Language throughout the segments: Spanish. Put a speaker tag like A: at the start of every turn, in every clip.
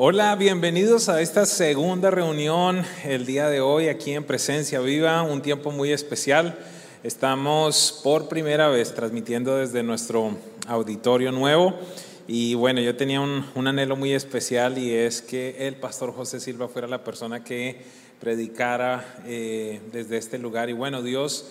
A: Hola, bienvenidos a esta segunda reunión el día de hoy aquí en Presencia Viva, un tiempo muy especial. Estamos por primera vez transmitiendo desde nuestro auditorio nuevo y bueno, yo tenía un, anhelo muy especial y es que el pastor José Silva fuera la persona que predicara eh, desde este lugar y bueno, Dios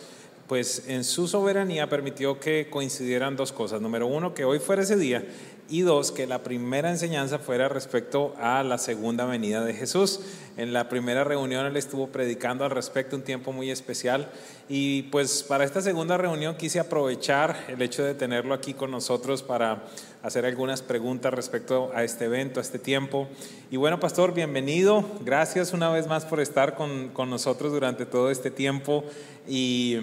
A: pues en su soberanía permitió que coincidieran dos cosas. Número uno, que hoy fuera ese día y dos, que la primera enseñanza fuera respecto a la segunda venida de Jesús. En la primera reunión él estuvo predicando al respecto un tiempo muy especial y pues para esta segunda reunión quise aprovechar el hecho de tenerlo aquí con nosotros para hacer algunas preguntas respecto a este evento, a este tiempo. Y bueno, pastor, bienvenido. Gracias una vez más por estar con, con nosotros durante todo este tiempo. Y,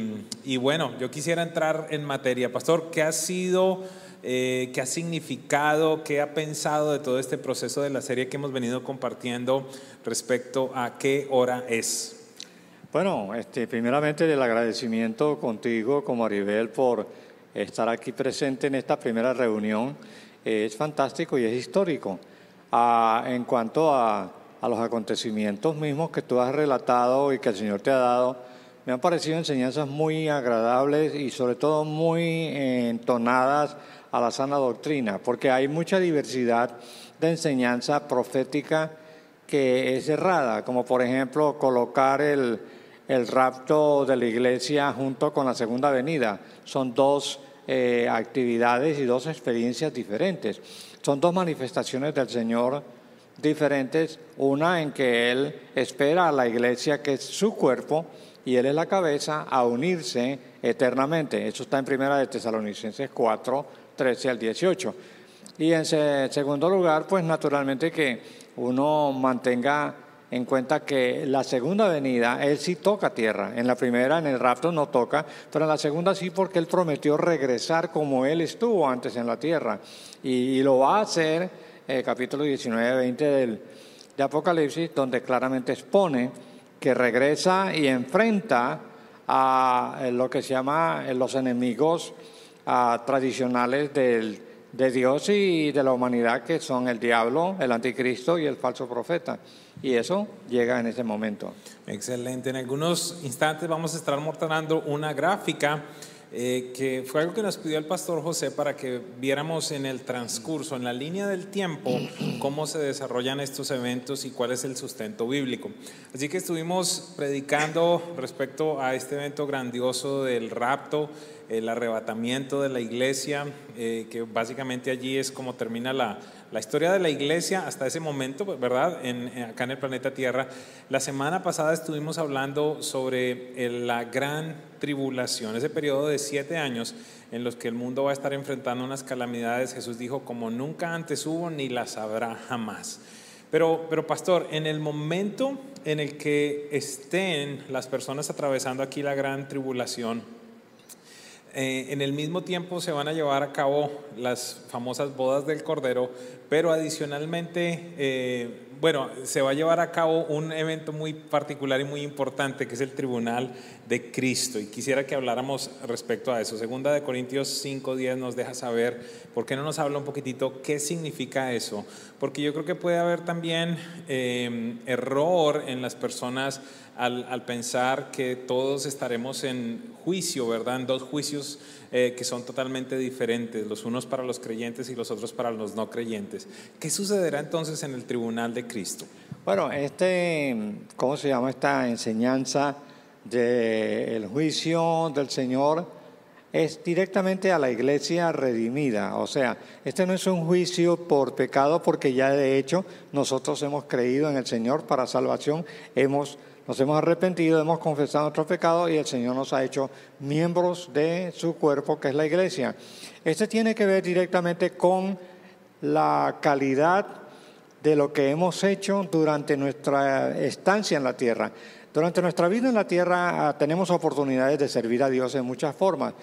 A: y bueno, yo quisiera entrar en materia. Pastor, ¿qué ha sido eh, qué ha significado, qué ha pensado de todo este proceso de la serie que hemos venido compartiendo respecto a qué hora es.
B: Bueno, este, primeramente el agradecimiento contigo como Aribel por estar aquí presente en esta primera reunión. es fantástico y es histórico. Ah, en cuanto a, a los acontecimientos mismos que tú has relatado y que el Señor te ha dado, me han parecido enseñanzas muy agradables y sobre todo muy entonadas a la sana doctrina, porque hay mucha diversidad de enseñanza profética que es errada, como por ejemplo colocar el, rapto de la iglesia junto con la segunda venida. Son dos eh, actividades y dos experiencias diferentes. Son dos manifestaciones del Señor diferentes, una en que Él espera a la iglesia, que es su cuerpo, y Él es la cabeza, a unirse eternamente. Eso está en primera de Tesalonicenses 4, 13 al 18. Y en segundo lugar, pues naturalmente que uno mantenga en cuenta que la segunda venida, Él sí toca tierra. En la primera, en el rapto, no toca, pero en la segunda sí porque Él prometió regresar como Él estuvo antes en la tierra. Y, lo va a hacer, eh, capítulo 19, 20 del, de Apocalipsis, donde claramente expone que regresa y enfrenta a eh, lo que se llama eh, los enemigos tradicionales del, de Dios y de la humanidad, que son el diablo, el anticristo y el falso profeta. Y eso llega en ese momento.
A: Excelente. En algunos instantes vamos a estar mostrando una gráfica eh, que fue algo que nos pidió el pastor José para que viéramos en el transcurso, en la línea del tiempo, cómo se desarrollan estos eventos y cuál es el sustento bíblico. Así que estuvimos predicando respecto a este evento grandioso del rapto el arrebatamiento de la iglesia, eh, que básicamente allí es como termina la, la, historia de la iglesia hasta ese momento, ¿verdad? En, acá en el planeta Tierra. La semana pasada estuvimos hablando sobre la gran tribulación, ese periodo de siete años en los que el mundo va a estar enfrentando unas calamidades. Jesús dijo, como nunca antes hubo, ni las habrá jamás. Pero, pero pastor, en el momento en el que estén las personas atravesando aquí la gran tribulación, eh, en el mismo tiempo se van a llevar a cabo las famosas bodas del Cordero, pero adicionalmente, eh, bueno, se va a llevar a cabo un evento muy particular y muy importante que es el Tribunal de Cristo. Y quisiera que habláramos respecto a eso. Segunda de Corintios 5.10 nos deja saber, ¿por qué no nos habla un poquitito qué significa eso? Porque yo creo que puede haber también eh, error en las personas al, pensar que todos estaremos en juicio, ¿verdad? En dos juicios eh, que son totalmente diferentes, los unos para los creyentes y los otros para los no creyentes. ¿Qué sucederá entonces en el tribunal de Cristo?
B: Bueno, este, ¿cómo se llama esta enseñanza del juicio del Señor? es directamente a la iglesia redimida. O sea, este no es un juicio por pecado porque ya de hecho nosotros hemos creído en el Señor para salvación, hemos nos hemos arrepentido, hemos confesado nuestros pecados y el Señor nos ha hecho miembros de su cuerpo, que es la iglesia. Este tiene que ver directamente con la calidad de lo que hemos hecho durante nuestra estancia en la tierra. Durante nuestra vida en la tierra ah, tenemos oportunidades de servir a Dios en muchas formas.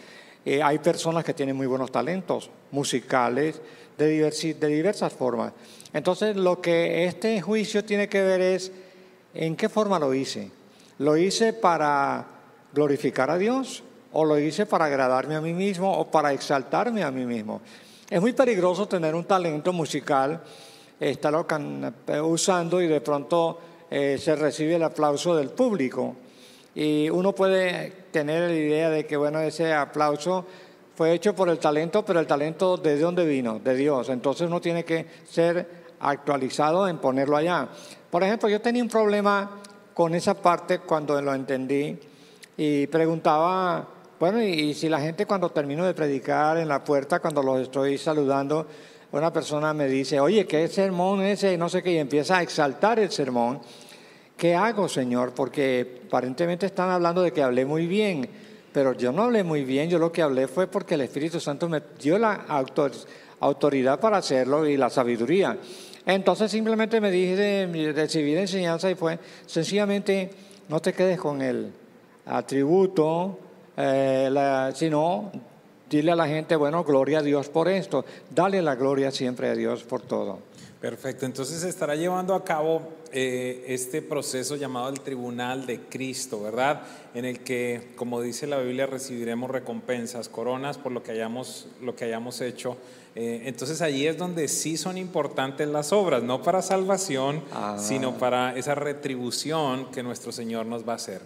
B: Eh, hay personas que tienen muy buenos talentos musicales de, de diversas formas. Entonces, lo que este juicio tiene que ver es ¿En qué forma lo hice? ¿Lo hice para glorificar a Dios o lo hice para agradarme a mí mismo o para exaltarme a mí mismo? Es muy peligroso tener un talento musical estarlo usando y de pronto eh, se recibe el aplauso del público. Y uno puede tener la idea de que, bueno, ese aplauso fue hecho por el talento, pero el talento de dónde vino? De Dios. Entonces uno tiene que ser actualizado en ponerlo allá. Por ejemplo, yo tenía un problema con esa parte cuando lo entendí y preguntaba, bueno, y, si la gente cuando termino de predicar en la puerta, cuando los estoy saludando, una persona me dice, oye, ¿qué sermón ese? No sé qué, y empieza a exaltar el sermón. ¿Qué hago, Señor? Porque aparentemente están hablando de que hablé muy bien, pero yo no hablé muy bien, yo lo que hablé fue porque el Espíritu Santo me dio la autoridad para hacerlo y la sabiduría. Entonces simplemente me dije, recibí la enseñanza y fue sencillamente, no te quedes con el atributo, eh, sino dile a la gente, bueno, gloria a Dios por esto, dale la gloria siempre a Dios por todo.
A: Perfecto, entonces se estará llevando a cabo eh, este proceso llamado el Tribunal de Cristo, ¿verdad? En el que, como dice la Biblia, recibiremos recompensas, coronas por lo que hayamos, lo que hayamos hecho. Eh, entonces allí es donde sí son importantes las obras, no para salvación, ah. sino para esa retribución que nuestro Señor nos va a hacer.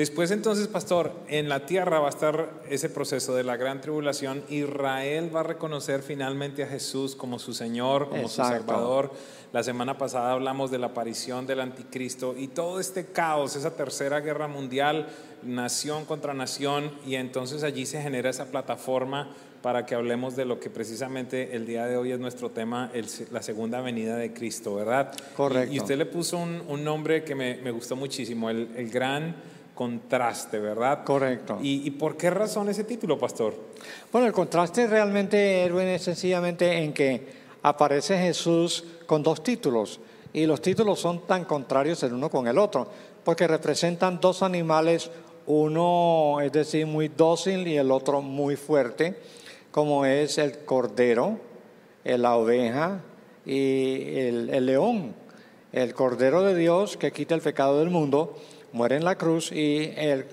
A: Después entonces, pastor, en la tierra va a estar ese proceso de la gran tribulación. Israel va a reconocer finalmente a Jesús como su Señor, como su Salvador. La semana pasada hablamos de la aparición del anticristo y todo este caos, esa tercera guerra mundial, nación contra nación, y entonces allí se genera esa plataforma para que hablemos de lo que precisamente el día de hoy es nuestro tema, la segunda venida de Cristo, ¿verdad?
B: Correcto.
A: Y, usted le puso un, nombre que me, gustó muchísimo, el, el gran contraste, ¿verdad?
B: Correcto.
A: ¿Y, por qué razón ese título, pastor?
B: Bueno, el contraste realmente, Erwin, es sencillamente en que aparece Jesús con dos títulos y los títulos son tan contrarios el uno con el otro, porque representan dos animales, uno es decir muy dócil y el otro muy fuerte, como es el cordero, la oveja y el, el león, el cordero de Dios que quita el pecado del mundo muere en la cruz y el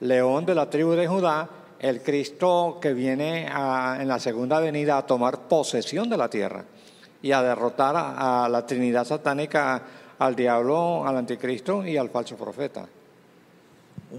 B: león de la tribu de Judá, el Cristo que viene en la segunda venida a tomar posesión de la tierra y a derrotar a, la Trinidad satánica, al diablo, al anticristo y al falso profeta.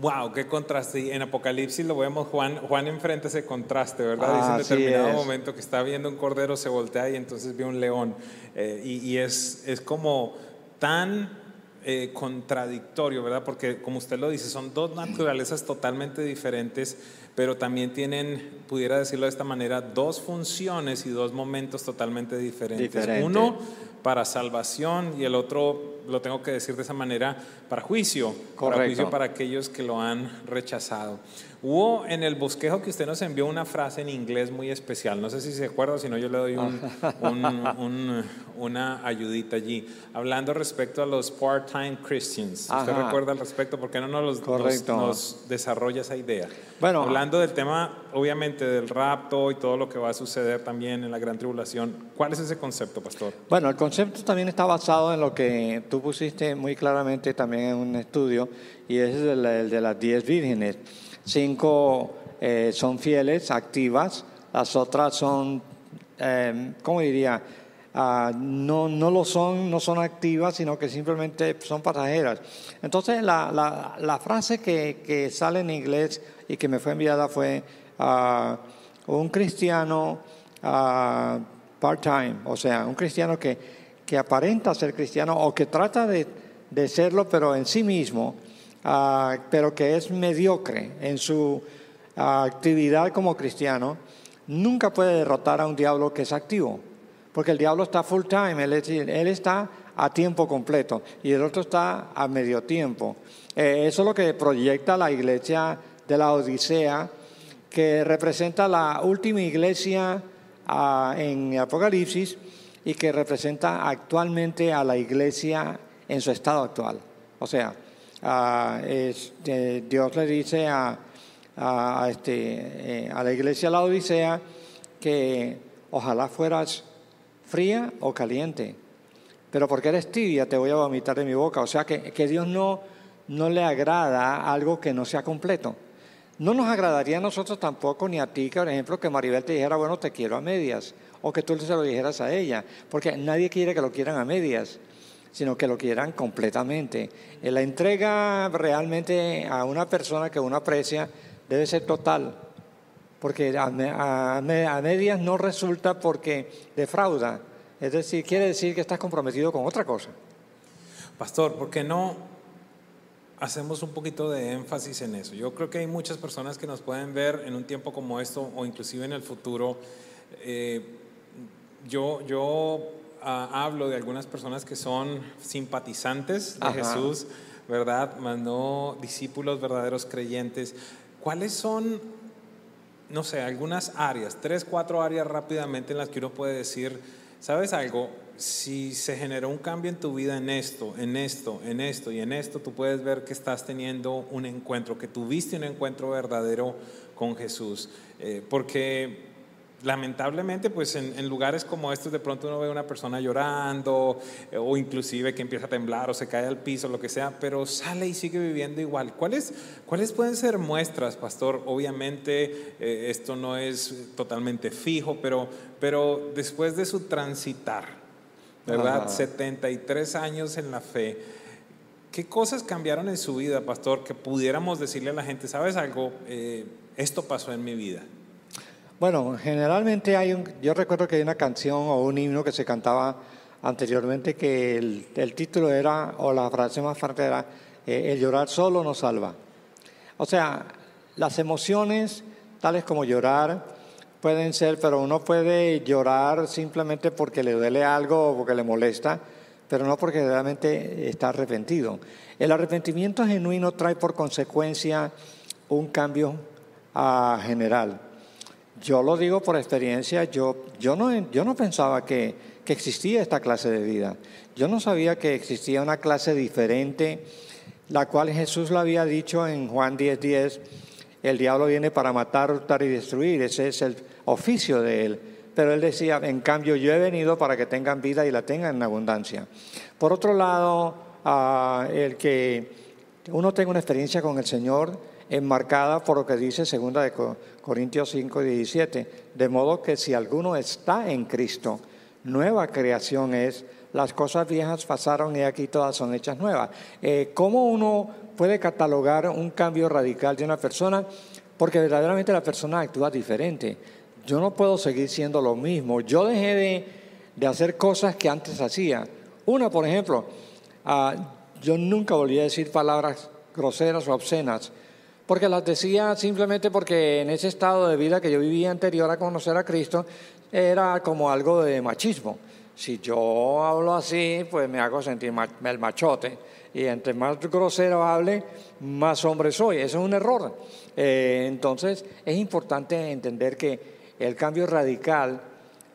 A: Wow, qué contraste. En Apocalipsis lo vemos, Juan, Juan enfrenta ese contraste, ¿verdad? Dice en determinado momento que está viendo un cordero, se voltea y entonces ve un león. Eh, y, y es, es como tan eh, contradictorio, ¿verdad? Porque como usted lo dice, son dos naturalezas totalmente diferentes, pero también tienen, pudiera decirlo de esta manera, dos funciones y dos momentos totalmente diferentes. Uno para salvación y el otro, lo tengo que decir de esa manera, para juicio, para juicio para aquellos que lo han rechazado. Hubo en el bosquejo que usted nos envió una frase en inglés muy especial. No sé si se acuerda, si no yo le doy una ayudita allí. Hablando respecto a los part-time Christians. ¿Usted recuerda al respecto? ¿Por qué no nos, nos, desarrolla esa idea? Bueno, Hablando del tema, obviamente, del rapto y todo lo que va a suceder también en la gran tribulación. ¿Cuál es ese concepto, pastor?
B: Bueno, el concepto también está basado en lo que tú pusiste muy claramente también en un estudio, y es el, el de las diez vírgenes cinco eh, son fieles, activas, las otras son, eh, ¿cómo diría? Ah, no, no lo son, no son activas, sino que simplemente son pasajeras. Entonces, la, la, frase que, que, sale en inglés y que me fue enviada fue ah, un cristiano ah, part-time, o sea, un cristiano que, que aparenta ser cristiano o que trata de, de serlo, pero en sí mismo Ah, pero que es mediocre en su ah, actividad como cristiano, nunca puede derrotar a un diablo que es activo, porque el diablo está full time, él, él está a tiempo completo y el otro está a medio tiempo. Eh, eso es lo que proyecta la iglesia de la Odisea, que representa la última iglesia ah, en Apocalipsis y que representa actualmente a la iglesia en su estado actual. O sea, este, Dios le dice este, eh, a la iglesia la Odisea que ojalá fueras fría o caliente, pero porque eres tibia te voy a vomitar de mi boca. O sea que, que Dios no, no le agrada algo que no sea completo. No nos agradaría a nosotros tampoco, ni a ti, por ejemplo, que Maribel te dijera, bueno, te quiero a medias, o que tú se lo dijeras a ella, porque nadie quiere que lo quieran a medias, sino que lo quieran completamente. Eh, la entrega realmente a una persona que uno aprecia debe ser total, porque a, medias no resulta porque defrauda, es decir, quiere decir que estás comprometido con otra cosa.
A: Pastor, ¿por qué no hacemos un poquito de énfasis en eso? Yo creo que hay muchas personas que nos pueden ver en un tiempo como esto o inclusive en el futuro. Eh, yo yo hablo de algunas personas que son simpatizantes de Jesús, ¿verdad? Más discípulos verdaderos creyentes. ¿Cuáles son, no sé, algunas áreas, tres, cuatro áreas rápidamente en las que uno puede decir, ¿sabes algo? si se generó un cambio en tu vida en esto, en esto, en esto y en esto, tú puedes ver que estás teniendo un encuentro, que tuviste un encuentro verdadero con Jesús. Eh, porque lamentablemente, pues en, lugares como estos de pronto uno ve a una persona llorando eh, o inclusive que empieza a temblar o se cae al piso, lo que sea, pero sale y sigue viviendo igual. ¿Cuáles, cuáles pueden ser muestras, pastor? Obviamente eh, esto no es totalmente fijo, pero, pero después de su transitar, ¿verdad? 73 años en la fe. ¿Qué cosas cambiaron en su vida, pastor, que pudiéramos decirle a la gente, sabes algo, eh, esto pasó en mi vida?
B: Bueno, generalmente hay un, yo recuerdo que hay una canción o un himno que se cantaba anteriormente que el, título era, o la frase más fuerte era, eh, el llorar solo nos salva. O sea, las emociones, tales como llorar, pueden ser, pero uno puede llorar simplemente porque le duele algo o porque le molesta, pero no porque realmente está arrepentido. El arrepentimiento genuino trae por consecuencia un cambio ah, general. Yo lo digo por experiencia, yo, yo, no, yo no pensaba que, que existía esta clase de vida. Yo no sabía que existía una clase diferente, la cual Jesús lo había dicho en Juan 10:10. 10, el diablo viene para matar, hurtar y destruir. Ese es el oficio de él. Pero él decía, en cambio, yo he venido para que tengan vida y la tengan en abundancia. Por otro lado, ah, el que uno tenga una experiencia con el Señor enmarcada por lo que dice 2 de Corintios 5 y 17, de modo que si alguno está en Cristo, nueva creación es, las cosas viejas pasaron y aquí todas son hechas nuevas. Eh, ¿Cómo uno puede catalogar un cambio radical de una persona? Porque verdaderamente la persona actúa diferente. Yo no puedo seguir siendo lo mismo. Yo dejé de, hacer cosas que antes hacía. Una, por ejemplo, ah, yo nunca volví a decir palabras groseras o obscenas, porque las decía simplemente porque en ese estado de vida que yo vivía anterior a conocer a Cristo era como algo de machismo si yo hablo así, pues me hago sentir el machote. Y entre más grosero hable, más hombre soy. Eso es un error. Eh, entonces, es importante entender que el cambio radical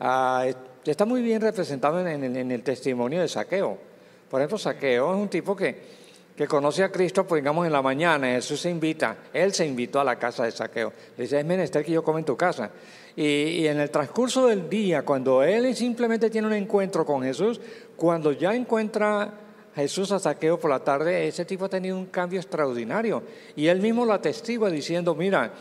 B: ah, está muy bien representado en, el testimonio de Saqueo. Por ejemplo, Saqueo es un tipo que, que conoce a Cristo, pues digamos en la mañana, Jesús se invita, él se invitó a la casa de Saqueo. Le dice, es menester que yo come en tu casa. Y, en el transcurso del día, cuando él simplemente tiene un encuentro con Jesús, cuando ya encuentra Jesús a Saqueo por la tarde, ese tipo ha tenido un cambio extraordinario. Y él mismo lo atestigua diciendo, mira,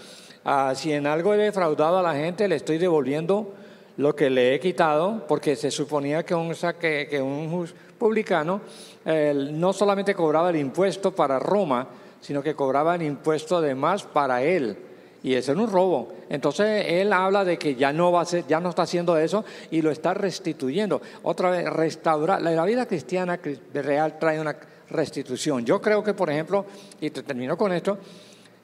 B: ah, si en algo he defraudado a la gente, le estoy devolviendo lo que le he quitado, porque se suponía que un, publicano no solamente cobraba el impuesto para Roma, sino que cobraba el impuesto además para él y eso es un robo. Entonces él habla de que ya no va a ser, ya no está haciendo eso y lo está restituyendo. Otra vez, restaurar. La vida cristiana real trae una restitución. Yo creo que, por ejemplo, y te termino con esto,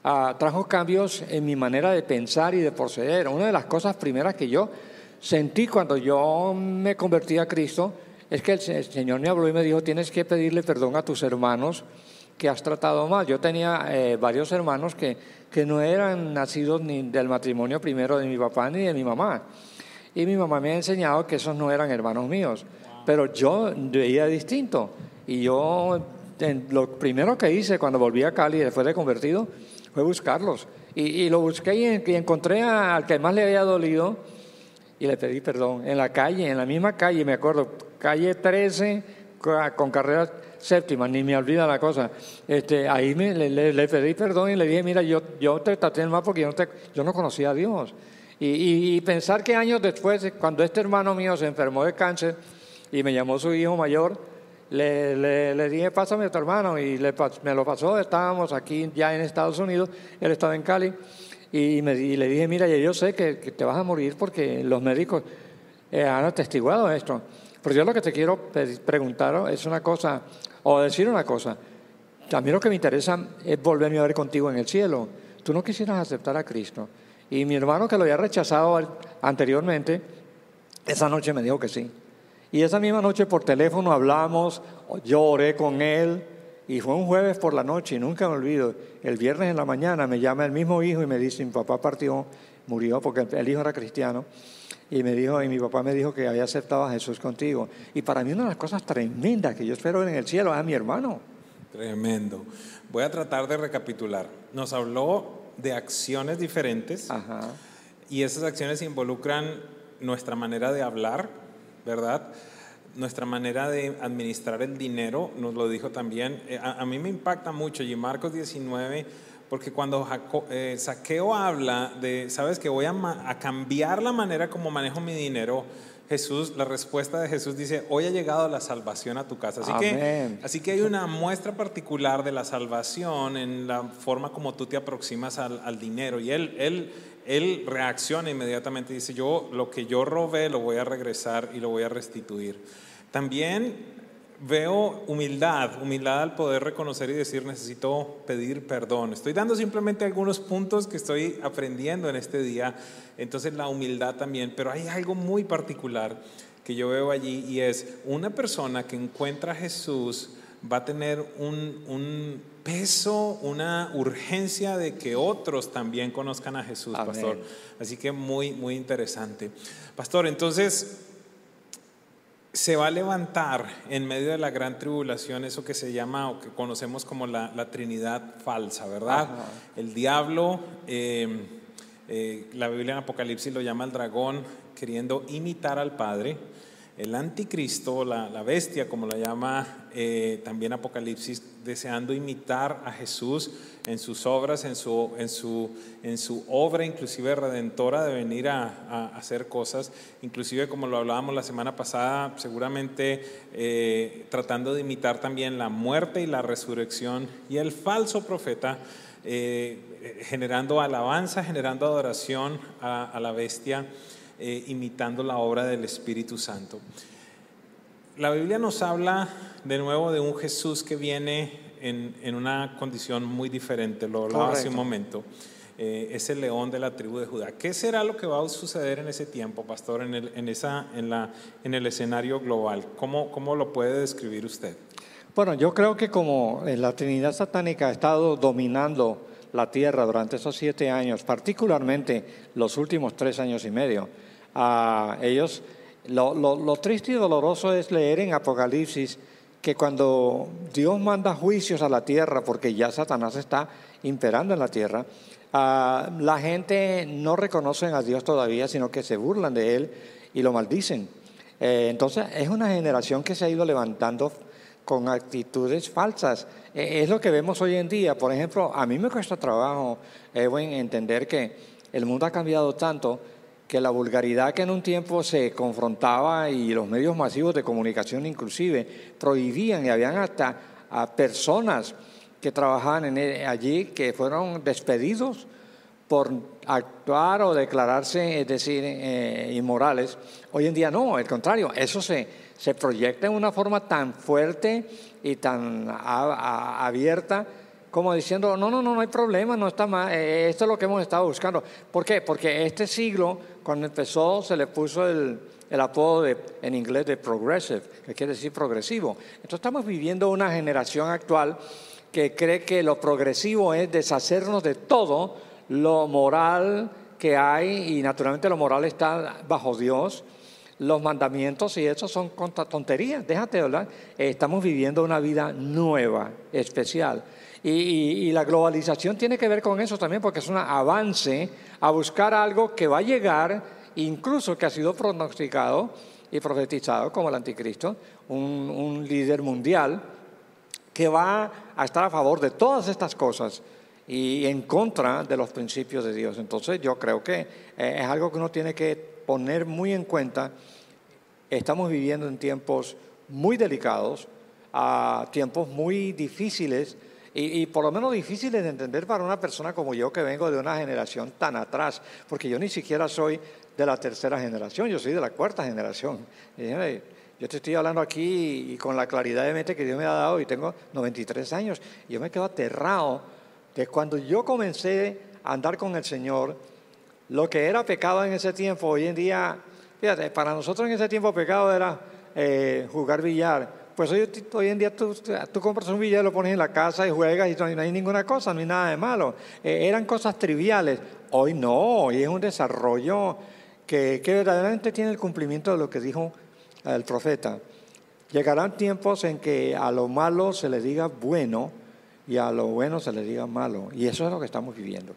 B: ah, trajo cambios en mi manera de pensar y de proceder. Una de las cosas primeras que yo sentí cuando yo me convertí a Cristo es que el Señor me habló y me dijo, tienes que pedirle perdón a tus hermanos que has tratado mal. Yo tenía eh, varios hermanos que, que no eran nacidos ni del matrimonio primero de mi papá ni de mi mamá. Y mi mamá me ha enseñado que esos no eran hermanos míos. Pero yo veía distinto. Y yo lo primero que hice cuando volví a Cali después de convertido fue buscarlos. Y, lo busqué y, encontré al que más le había dolido y le pedí perdón. En la calle, en la misma calle, me acuerdo, calle 13 con carrera séptima, ni me olvida la cosa. Este, ahí me, le, pedí perdón y le dije, mira, yo, yo te traté mal porque yo no, te, yo no conocía a Dios. Y, y, pensar que años después, cuando este hermano mío se enfermó de cáncer y me llamó su hijo mayor, le, le, dije, pásame a tu hermano, y le, me lo pasó, estábamos aquí ya en Estados Unidos, él estaba en Cali, y, me, le dije, mira, yo sé que, te vas a morir porque los médicos eh, han atestiguado esto. Pero yo lo que te quiero preguntar es una cosa, o decir una cosa. Mí lo que me interesa es volverme a ver contigo en el cielo. Tú no quisieras aceptar a Cristo. Y mi hermano que lo había rechazado anteriormente, esa noche me dijo que sí. Y esa misma noche por teléfono hablamos, yo oré con él, y fue un jueves por la noche, y nunca me olvido. El viernes en la mañana me llama el mismo hijo y me dice, mi papá partió, murió, porque el hijo era cristiano, y me dijo, y mi papá me dijo que había aceptado a Jesús contigo. Y para mí una de las cosas tremendas que yo espero ver en el cielo es a mi hermano.
A: Tremendo. Voy a tratar de recapitular. Nos habló de acciones diferentes y esas acciones involucran nuestra manera de hablar, ¿verdad? Nuestra manera de administrar el dinero, nos lo dijo también. Eh, a, mí me impacta mucho y Marcos 19 porque cuando eh, Saqueo habla de, sabes que voy a, cambiar la manera como manejo mi dinero, Jesús, la respuesta de Jesús dice, hoy ha llegado la salvación a tu casa. Así, que, así que hay una muestra particular de la salvación en la forma como tú te aproximas al, al dinero. Y él, él, él reacciona inmediatamente y dice, yo lo que yo robé lo voy a regresar y lo voy a restituir. También veo humildad, humildad al poder reconocer y decir necesito pedir perdón. Estoy dando simplemente algunos puntos que estoy aprendiendo en este día, entonces la humildad también, pero hay algo muy particular que yo veo allí y es una persona que encuentra a Jesús va a tener un, un peso, una urgencia de que otros también conozcan a Jesús, pastor. Así que muy, muy interesante. Pastor, entonces se va a levantar en medio de la gran tribulación eso que se llama o que conocemos como la, Trinidad falsa, ¿verdad? El diablo, em, eh, la Biblia en Apocalipsis lo llama el dragón queriendo imitar al Padre el anticristo, la, bestia, como la llama eh, también Apocalipsis, deseando imitar a Jesús en sus obras, en su, en su, en su obra inclusive redentora de venir a, hacer cosas, inclusive como lo hablábamos la semana pasada, seguramente eh, tratando de imitar también la muerte y la resurrección y el falso profeta. Eh, generando alabanza, generando adoración a la bestia eh, imitando la obra del Espíritu Santo. La Biblia nos habla de nuevo de un Jesús que viene en, una condición muy diferente, lo hablaba hace un momento. Eh, es el león de la tribu de Judá. ¿Qué será lo que va a suceder en ese tiempo, pastor, en el, en esa, en la, en el escenario global? ¿Cómo, ¿Cómo lo puede describir usted?
B: Bueno, yo creo que como la Trinidad satánica ha estado dominando la tierra durante esos siete años, particularmente los últimos tres años y medio, a ellos. Lo, triste y doloroso es leer en Apocalipsis que cuando Dios manda juicios a la tierra, porque ya Satanás está imperando en la tierra, la gente no reconoce a Dios todavía, sino que se burlan de Él y lo maldicen. Eh, entonces es una generación que se ha ido levantando con actitudes falsas. E, es lo que vemos hoy en día. Por ejemplo, a mí me cuesta trabajo, entender que el mundo ha cambiado tanto que la vulgaridad que en un tiempo se confrontaba y los medios masivos de comunicación inclusive prohibían y habían hasta a personas que trabajaban en, e, allí que fueron despedidos por actuar o declararse, es decir, eh, inmorales. Hoy en día no, al contrario, eso se, se proyecta en una forma tan fuerte y tan abierta como diciendo, no, no, no, no hay problema, no está mal, eh, esto es lo que hemos estado buscando. ¿Por qué? Porque este siglo, cuando empezó, se le puso el, el apodo de, en inglés de progressive, que quiere decir progresivo. Entonces estamos viviendo una generación actual que cree que lo progresivo es deshacernos de todo lo moral que hay y naturalmente lo moral está bajo Dios. Los mandamientos y eso son tonterías, déjate hablar. Estamos viviendo una vida nueva, especial. Y, la globalización tiene que ver con eso también, porque es un avance a buscar algo que va a llegar, incluso que ha sido pronosticado y profetizado como el anticristo, un, líder mundial que va a estar a favor de todas estas cosas y en contra de los principios de Dios. Entonces yo creo que eh, es algo que uno tiene que poner muy en cuenta. Estamos viviendo en tiempos muy delicados, a tiempos muy difíciles y, por lo menos difíciles de entender para una persona como yo que vengo de una generación tan atrás, porque yo ni siquiera soy de la tercera generación, yo soy de la cuarta generación. Yo te estoy hablando aquí y con la claridad de mente que Dios me ha dado y tengo 93 años. Yo me quedo aterrado de cuando yo comencé a andar con el Señor, lo que era pecado en ese tiempo, hoy en día, fíjate, para nosotros en ese tiempo pecado era eh, jugar billar. Pues hoy, hoy en día tú, tú, compras un billar, lo pones en la casa y juegas y no, hay ninguna cosa, no hay nada de malo. Eh, eran cosas triviales. Hoy no, hoy es un desarrollo que, que verdaderamente tiene el cumplimiento de lo que dijo el profeta. Llegarán tiempos en que a lo malo se le diga bueno y a lo bueno se le diga malo. Y eso es lo que estamos viviendo.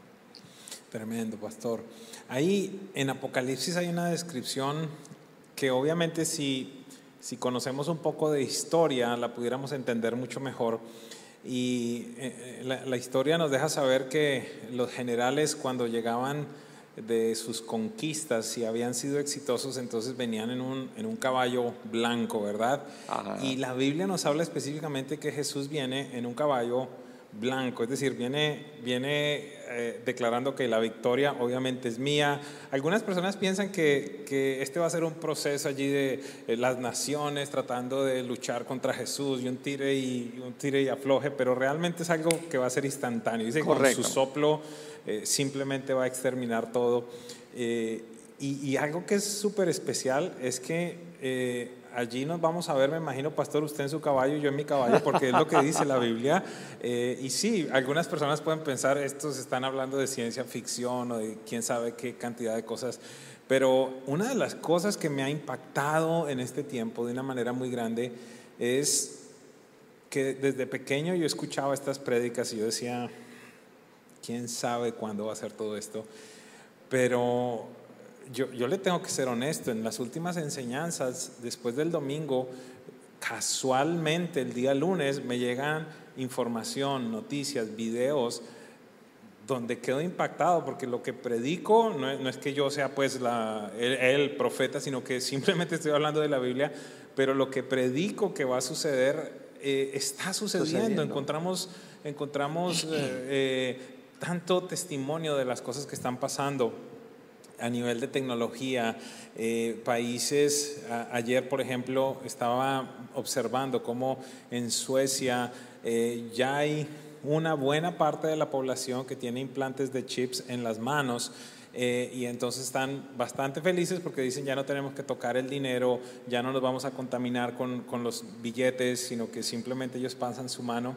A: Tremendo, pastor. Ahí en Apocalipsis hay una descripción que obviamente si, si conocemos un poco de historia la pudiéramos entender mucho mejor. Y eh, la, la historia nos deja saber que los generales cuando llegaban de sus conquistas, si habían sido exitosos, entonces venían en un, en un caballo blanco, ¿verdad? Y la Biblia nos habla específicamente que Jesús viene en un caballo blanco, es decir, viene, viene eh, declarando que la victoria obviamente es mía. Algunas personas piensan que, que, este va a ser un proceso allí de eh, las naciones tratando de luchar contra Jesús y un tire y, un tire y afloje, pero realmente es algo que va a ser instantáneo. Dice con su soplo eh, simplemente va a exterminar todo. Y, y, algo que es súper especial es que allí nos vamos a ver, me imagino, pastor, usted en su caballo y yo en mi caballo, porque es lo que dice la Biblia. Eh, y sí, algunas personas pueden pensar, estos están hablando de ciencia ficción o de quién sabe qué cantidad de cosas. Pero una de las cosas que me ha impactado en este tiempo de una manera muy grande es que desde pequeño yo escuchaba estas prédicas y yo decía, ¿quién sabe cuándo va a ser todo esto? Pero yo, yo le tengo que ser honesto, en las últimas enseñanzas, después del domingo, casualmente el día lunes me llegan información, noticias, videos donde quedo impactado porque lo que predico no es, que yo sea pues la, el, profeta, sino que simplemente estoy hablando de la Biblia, pero lo que predico que va a suceder eh, está sucediendo. Encontramos, encontramos eh, eh, tanto testimonio de las cosas que están pasando a nivel de tecnología, eh, países, ayer por ejemplo estaba observando cómo en Suecia eh, ya hay una buena parte de la población que tiene implantes de chips en las manos. Eh, y entonces están bastante felices porque dicen ya no tenemos que tocar el dinero, ya no nos vamos a contaminar con, con los billetes, sino que simplemente ellos pasan su mano.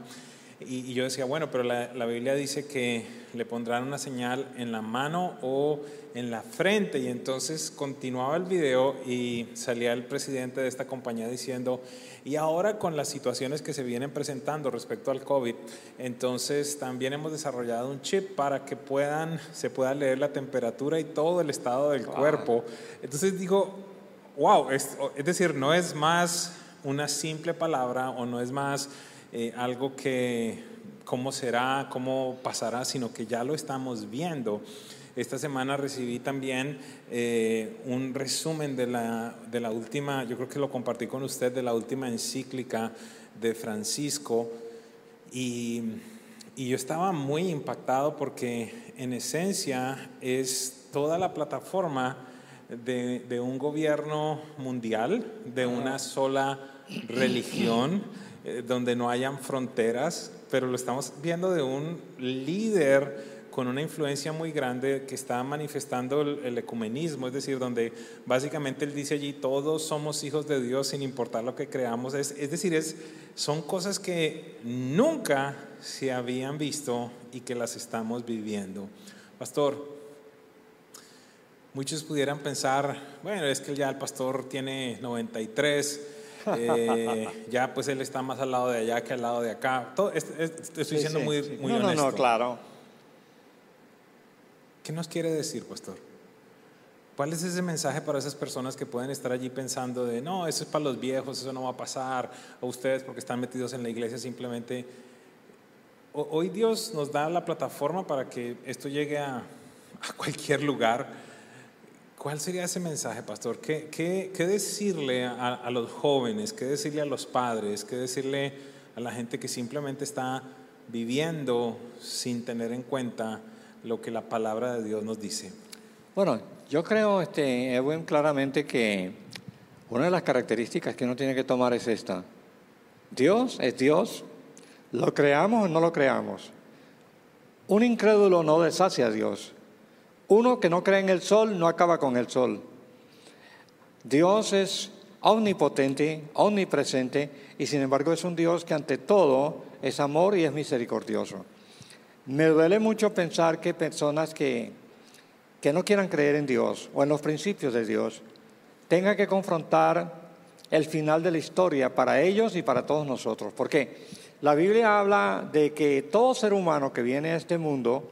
A: Y, yo decía, bueno, pero la, la, Biblia dice que le pondrán una señal en la mano o en la frente. Y entonces continuaba el video y salía el presidente de esta compañía diciendo, y ahora con las situaciones que se vienen presentando respecto al COVID, entonces también hemos desarrollado un chip para que puedan, se pueda leer la temperatura y todo el estado del cuerpo. Entonces digo, wow, es, es decir, no es más una simple palabra o no es más eh, algo que cómo será, cómo pasará, sino que ya lo estamos viendo. Esta semana recibí también eh, un resumen de la, de la última, yo creo que lo compartí con usted, de la última encíclica de Francisco. Y, y yo estaba muy impactado porque en esencia es toda la plataforma de, de un gobierno mundial, de una sola religión eh, donde no hayan fronteras, pero lo estamos viendo de un líder con una influencia muy grande que está manifestando el, ecumenismo, es decir, donde básicamente él dice allí, todos somos hijos de Dios sin importar lo que creamos, es, es decir, es, son cosas que nunca se habían visto y que las estamos viviendo. Pastor, muchos pudieran pensar, bueno, es que ya el pastor tiene 93, eh, ya pues él está más al lado de allá que al lado de acá. Todo, estoy siendo muy, muy
B: no,
A: honesto.
B: No, no, claro.
A: ¿Qué nos quiere decir, pastor? ¿Cuál es ese mensaje para esas personas que pueden estar allí pensando de, no, eso es para los viejos, eso no va a pasar, o ustedes porque están metidos en la iglesia simplemente... Hoy Dios nos da la plataforma para que esto llegue a, a cualquier lugar. ¿Cuál sería ese mensaje, pastor? ¿Qué, qué, qué decirle a, los jóvenes? ¿Qué decirle a los padres? ¿Qué decirle a la gente que simplemente está viviendo sin tener en cuenta lo que la palabra de Dios nos dice?
B: Bueno, yo creo, este, Edwin, claramente que una de las características que uno tiene que tomar es esta. Dios es Dios, lo creamos o no lo creamos. Un incrédulo no deshace a Dios. Uno que no cree en el sol no acaba con el sol. Dios es omnipotente, omnipresente y sin embargo es un Dios que ante todo es amor y es misericordioso. Me duele mucho pensar que personas que que no quieran creer en Dios o en los principios de Dios tengan que confrontar el final de la historia para ellos y para todos nosotros. Porque la Biblia habla de que todo ser humano que viene a este mundo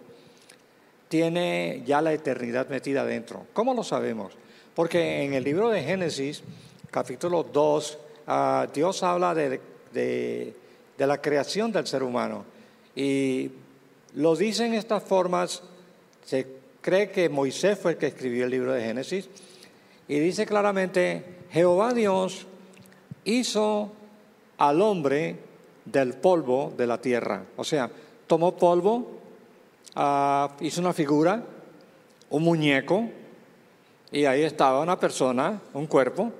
B: tiene ya la eternidad metida dentro. ¿Cómo lo sabemos? Porque en el libro de Génesis, capítulo 2, ah, Dios habla de, de, de la creación del ser humano. Y lo dice en estas formas, se cree que Moisés fue el que escribió el libro de Génesis y dice claramente, Jehová Dios hizo al hombre del polvo de la tierra. O sea, tomó polvo, ah, hizo una figura, un muñeco, y ahí estaba una persona, un cuerpo,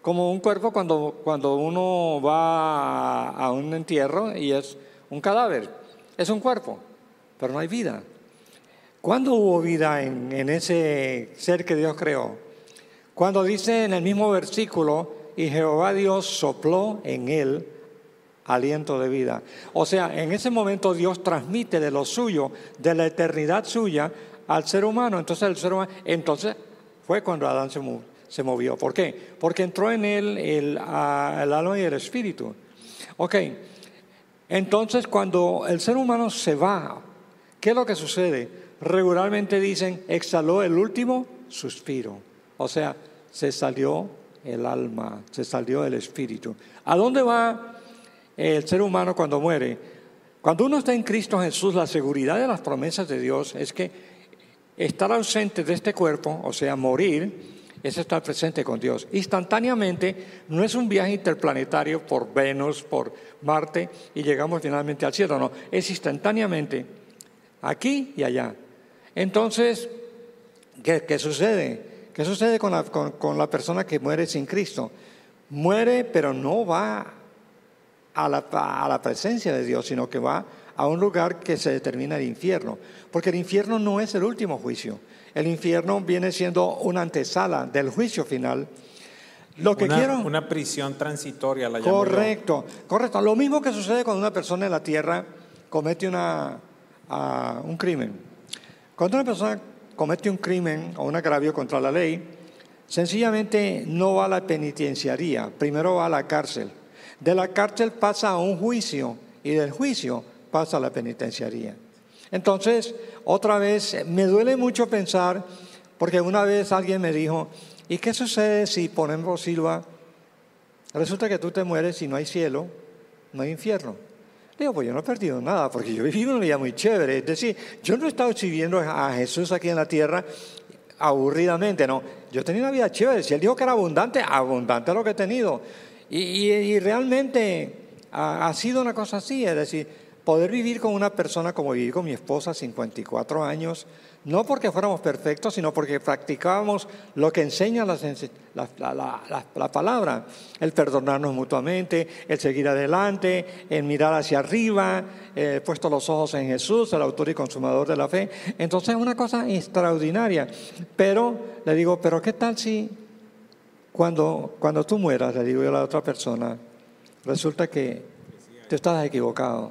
B: como un cuerpo cuando, cuando uno va a un entierro y es un cadáver. Es un cuerpo, pero no hay vida. ¿Cuándo hubo vida en, ese ser que Dios creó? Cuando dice en el mismo versículo, y Jehová Dios sopló en él aliento de vida. O sea, en ese momento Dios transmite de lo suyo, de la eternidad suya, al ser humano. Entonces el ser humano, entonces fue cuando Adán se, movió. ¿Por qué? Porque entró en él el, el alma y el espíritu. Ok, entonces cuando el ser humano se va, ¿qué es lo que sucede? regularmente dicen, exhaló el último suspiro. O sea, se salió el alma, se salió el espíritu. ¿A dónde va el ser humano cuando muere? Cuando uno está en Cristo Jesús, la seguridad de las promesas de Dios es que estar ausente de este cuerpo, o sea, morir, es estar presente con Dios. Instantáneamente no es un viaje interplanetario por Venus, por Marte y llegamos finalmente al cielo, no, es instantáneamente aquí y allá. Entonces, ¿qué, sucede? ¿Qué sucede con la, persona que muere sin Cristo? Muere, pero no va a la, a la presencia de Dios, sino que va a un lugar que se determina el infierno. Porque el infierno no es el último juicio. El infierno viene siendo una antesala del juicio final.
A: Lo que una, quiero. Una prisión transitoria, la
B: Correcto, correcto. Lo mismo que sucede cuando una persona en la tierra comete una, ah, un crimen. Cuando una persona comete un crimen o un agravio contra la ley, sencillamente no va a la penitenciaría, primero va a la cárcel. De la cárcel pasa a un juicio y del juicio pasa a la penitenciaría. Entonces, otra vez, me duele mucho pensar, porque una vez alguien me dijo, ¿y qué sucede si ponemos Silva? Resulta que tú te mueres y no hay cielo, no hay infierno. Digo, pues yo no he perdido nada, porque yo vivido una vida muy chévere. Es decir, yo no he estado sirviendo a Jesús aquí en la tierra aburridamente, no. Yo tenía una vida chévere. Si Él dijo que era abundante, abundante lo que he tenido. Y, realmente ha, ha, sido una cosa así, es decir, poder vivir con una persona como viví con mi esposa, 54 años, no porque fuéramos perfectos, sino porque practicábamos lo que enseña la, la, palabra, el perdonarnos mutuamente, el seguir adelante, el mirar hacia arriba, eh, puesto los ojos en Jesús, el autor y consumador de la fe. Entonces es una cosa extraordinaria. Pero le digo, pero ¿qué tal si cuando, cuando tú mueras, le digo yo a la otra persona, resulta que te estás equivocado?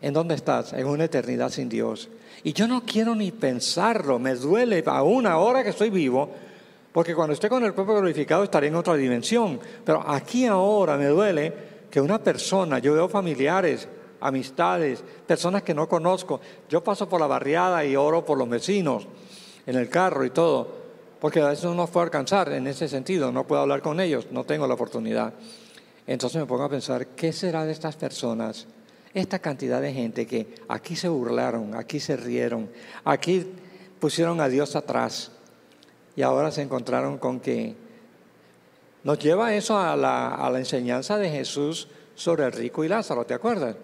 B: ¿En dónde estás? En una eternidad sin Dios. Y yo no quiero ni pensarlo, me duele aún ahora que estoy vivo, porque cuando esté con el cuerpo glorificado estaré en otra dimensión. Pero aquí ahora me duele que una persona, yo veo familiares, amistades, personas que no conozco, yo paso por la barriada y oro por los vecinos en el carro y todo. Porque a veces no nos puede alcanzar en ese sentido, no puedo hablar con ellos, no tengo la oportunidad. Entonces me pongo a pensar, ¿qué será de estas personas? Esta cantidad de gente que aquí se burlaron, aquí se rieron, aquí pusieron a Dios atrás y ahora se encontraron con que nos lleva eso a la, a la enseñanza de Jesús sobre el rico y Lázaro, ¿te acuerdas?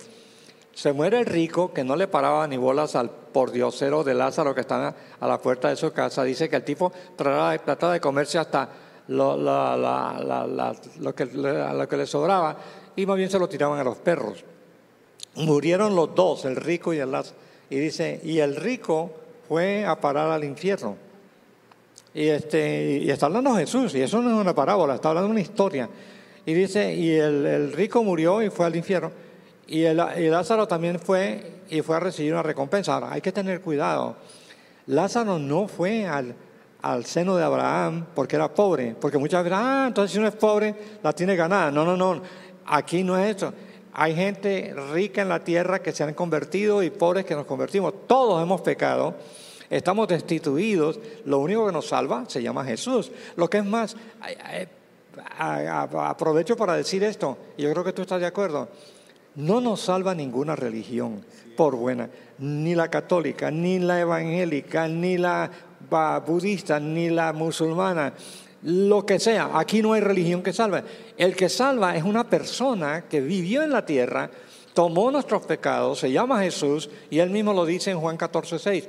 B: Se muere el rico que no le paraba ni bolas al pordiosero de Lázaro que estaba a la puerta de su casa. Dice que el tipo trataba de comerse hasta lo, lo, que, lo que le sobraba y más bien se lo tiraban a los perros. Murieron los dos, el rico y el Lázaro. Y dice, y el rico fue a parar al infierno. Y, este, y está hablando Jesús, y eso no es una parábola, está hablando de una historia. Y dice, y el rico murió y fue al infierno. Y, el, Lázaro también fue y fue a recibir una recompensa. Ahora, hay que tener cuidado. Lázaro no fue al, seno de Abraham porque era pobre, porque muchas veces, ah, entonces si uno es pobre, la tiene ganada. No, no, no, aquí no es eso. Hay gente rica en la tierra que se han convertido y pobres que nos convertimos. Todos hemos pecado, estamos destituidos. Lo único que nos salva se llama Jesús. Lo que es más, aprovecho para decir esto, y yo creo que tú estás de acuerdo. No nos salva ninguna religión, por buena, ni la católica, ni la evangélica, ni la budista, ni la musulmana, lo que sea. Aquí no hay religión que salve. El que salva es una persona que vivió en la tierra, tomó nuestros pecados, se llama Jesús, y él mismo lo dice en Juan 14, 6.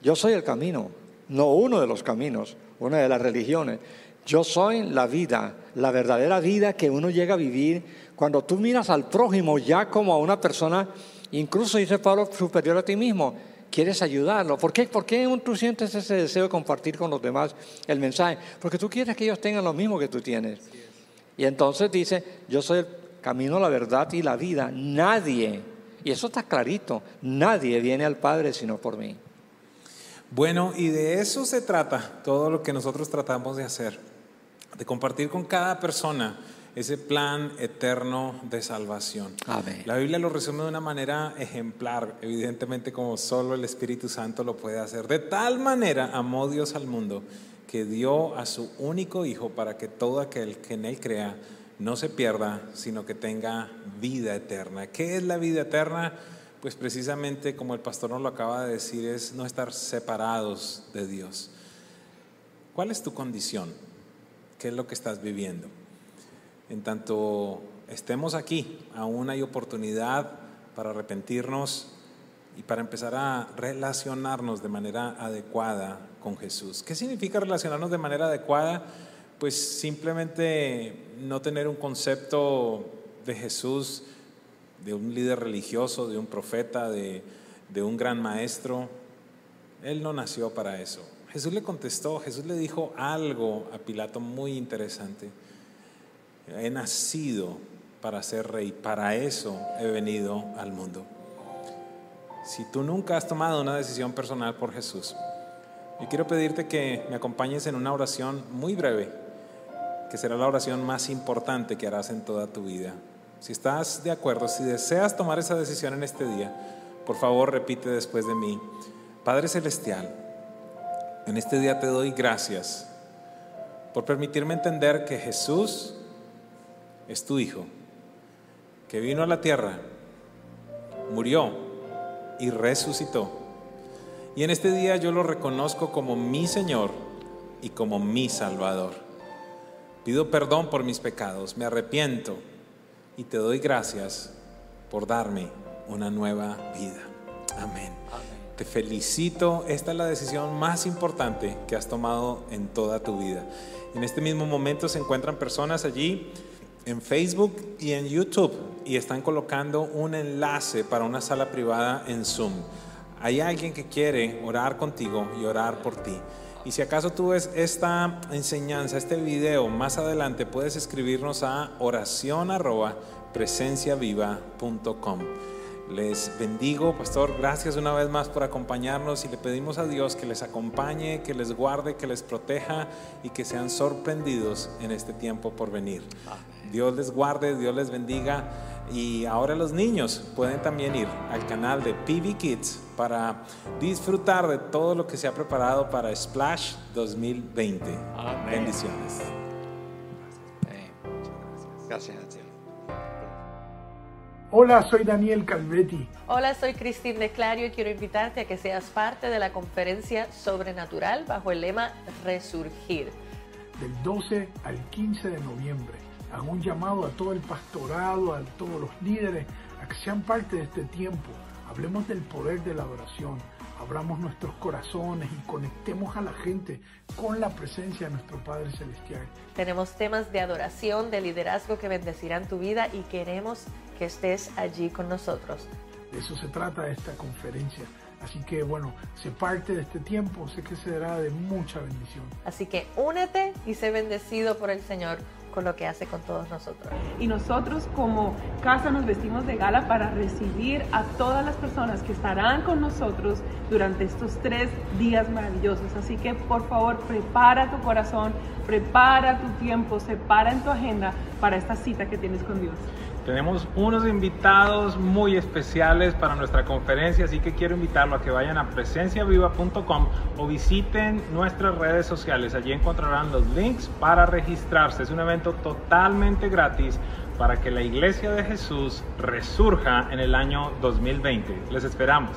B: Yo soy el camino, no uno de los caminos, una de las religiones. Yo soy la vida, la verdadera vida que uno llega a vivir cuando tú miras al prójimo ya como a una persona, incluso dice Pablo, superior a ti mismo, quieres ayudarlo. ¿Por qué, ¿Por tú sientes ese deseo de compartir con los demás el mensaje? Porque tú quieres que ellos tengan lo mismo que tú tienes. Y entonces dice, yo soy el camino, la verdad y la vida. Nadie, y eso está clarito, nadie viene al Padre sino por mí.
A: Bueno, y de eso se trata todo lo que nosotros tratamos de hacer, de compartir con cada persona ese plan eterno de salvación. La Biblia lo resume de una manera ejemplar, evidentemente como solo el Espíritu Santo lo puede hacer. De tal manera amó Dios al mundo que dio a su único Hijo para que todo aquel que en Él crea no se pierda, sino que tenga vida eterna. ¿Qué es la vida eterna? Pues precisamente como el pastor nos lo acaba de decir, es no estar separados de Dios. ¿Cuál es tu condición? ¿Qué es lo que estás viviendo? En tanto estemos aquí, aún hay oportunidad para arrepentirnos y para empezar a relacionarnos de manera adecuada con Jesús. ¿Qué significa relacionarnos de manera adecuada? Pues simplemente no tener un concepto de Jesús, de un líder religioso, de un profeta, de, de un gran maestro. Él no nació para eso. Jesús le contestó, Jesús le dijo algo a Pilato muy interesante. He nacido para ser rey, para eso he venido al mundo. Si tú nunca has tomado una decisión personal por Jesús, yo quiero pedirte que me acompañes en una oración muy breve, que será la oración más importante que harás en toda tu vida. Si estás de acuerdo, si deseas tomar esa decisión en este día, por favor repite después de mí. Padre Celestial, en este día te doy gracias por permitirme entender que Jesús es tu Hijo, que vino a la tierra, murió y resucitó. Y en este día yo lo reconozco como mi Señor y como mi Salvador. Pido perdón por mis pecados, me arrepiento y te doy gracias por darme una nueva vida. Amén. Te felicito, esta es la decisión más importante que has tomado en toda tu vida. En este mismo momento se encuentran personas allí en Facebook y en YouTube y están colocando un enlace para una sala privada en Zoom. Hay alguien que quiere orar contigo y orar por ti. Y si acaso tú ves esta enseñanza, este video más adelante, puedes escribirnos a oración Les bendigo, pastor, gracias una vez más por acompañarnos y le pedimos a Dios que les acompañe, que les guarde, que les proteja y que sean sorprendidos en este tiempo por venir. Dios les guarde, Dios les bendiga. Y ahora los niños pueden también ir al canal de PV Kids para disfrutar de todo lo que se ha preparado para Splash 2020. Bendiciones.
B: Gracias ti.
C: Hola, soy Daniel Calvetti.
D: Hola, soy Cristín de Clario y quiero invitarte a que seas parte de la conferencia Sobrenatural bajo el lema Resurgir.
C: Del 12 al 15 de noviembre. Hago un llamado a todo el pastorado, a todos los líderes, a que sean parte de este tiempo. Hablemos del poder de la adoración abramos nuestros corazones y conectemos a la gente con la presencia de nuestro Padre Celestial.
D: Tenemos temas de adoración, de liderazgo que bendecirán tu vida y queremos que estés allí con nosotros.
C: De eso se trata esta conferencia. Así que bueno, se parte de este tiempo, sé que será de mucha bendición.
D: Así que únete y sé bendecido por el Señor con lo que hace con todos nosotros.
E: Y nosotros como casa nos vestimos de gala para recibir a todas las personas que estarán con nosotros durante estos tres días maravillosos. Así que por favor prepara tu corazón, prepara tu tiempo, separa en tu agenda para esta cita que tienes con Dios.
A: Tenemos unos invitados muy especiales para nuestra conferencia, así que quiero invitarlo a que vayan a presenciaviva.com o visiten nuestras redes sociales. Allí encontrarán los links para registrarse. Es un evento totalmente gratis para que la Iglesia de Jesús resurja en el año 2020. Les esperamos.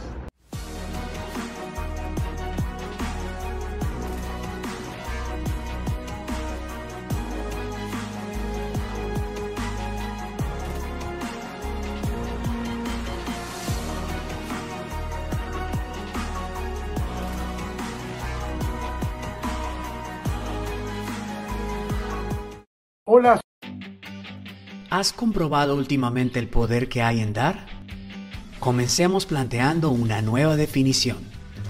C: Hola.
F: ¿Has comprobado últimamente el poder que hay en dar? Comencemos planteando una nueva definición.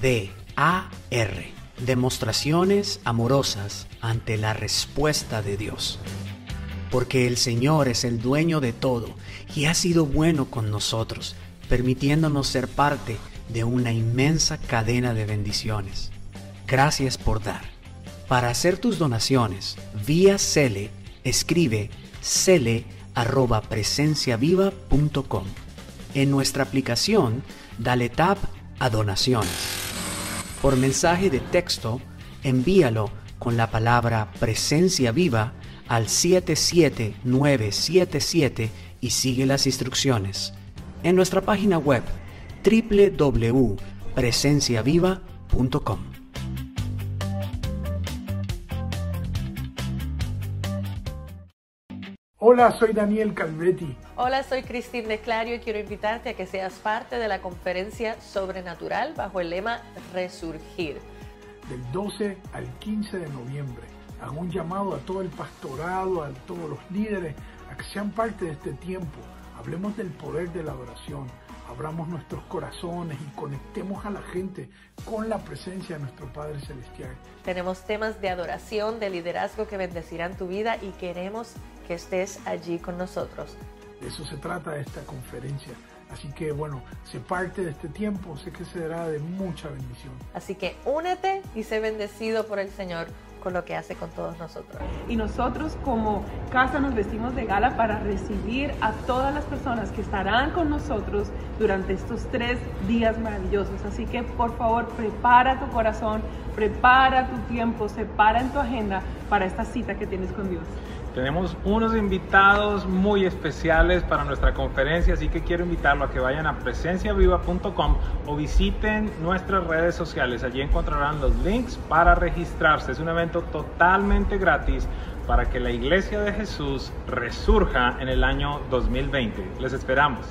F: D-A-R. Demostraciones amorosas ante la respuesta de Dios. Porque el Señor es el dueño de todo y ha sido bueno con nosotros, permitiéndonos ser parte de una inmensa cadena de bendiciones. Gracias por dar. Para hacer tus donaciones vía Cele escribe cele@presenciaviva.com. En nuestra aplicación, dale tap a donaciones. Por mensaje de texto, envíalo con la palabra presencia viva al 77977 y sigue las instrucciones. En nuestra página web www.presenciaviva.com.
C: Hola, soy Daniel Calvetti.
D: Hola, soy Cristín de Clario y quiero invitarte a que seas parte de la conferencia Sobrenatural bajo el lema Resurgir.
C: Del 12 al 15 de noviembre. Hago un llamado a todo el pastorado, a todos los líderes, a que sean parte de este tiempo. Hablemos del poder de la adoración abramos nuestros corazones y conectemos a la gente con la presencia de nuestro Padre Celestial.
D: Tenemos temas de adoración, de liderazgo que bendecirán tu vida y queremos que estés allí con nosotros.
C: De eso se trata esta conferencia. Así que bueno, se parte de este tiempo, sé que será de mucha bendición.
D: Así que únete y sé bendecido por el Señor con lo que hace con todos nosotros.
E: Y nosotros como casa nos vestimos de gala para recibir a todas las personas que estarán con nosotros durante estos tres días maravillosos. Así que por favor prepara tu corazón, prepara tu tiempo, separa en tu agenda para esta cita que tienes con Dios.
A: Tenemos unos invitados muy especiales para nuestra conferencia, así que quiero invitarlo a que vayan a presenciaviva.com o visiten nuestras redes sociales. Allí encontrarán los links para registrarse. Es un evento totalmente gratis para que la Iglesia de Jesús resurja en el año 2020. Les esperamos.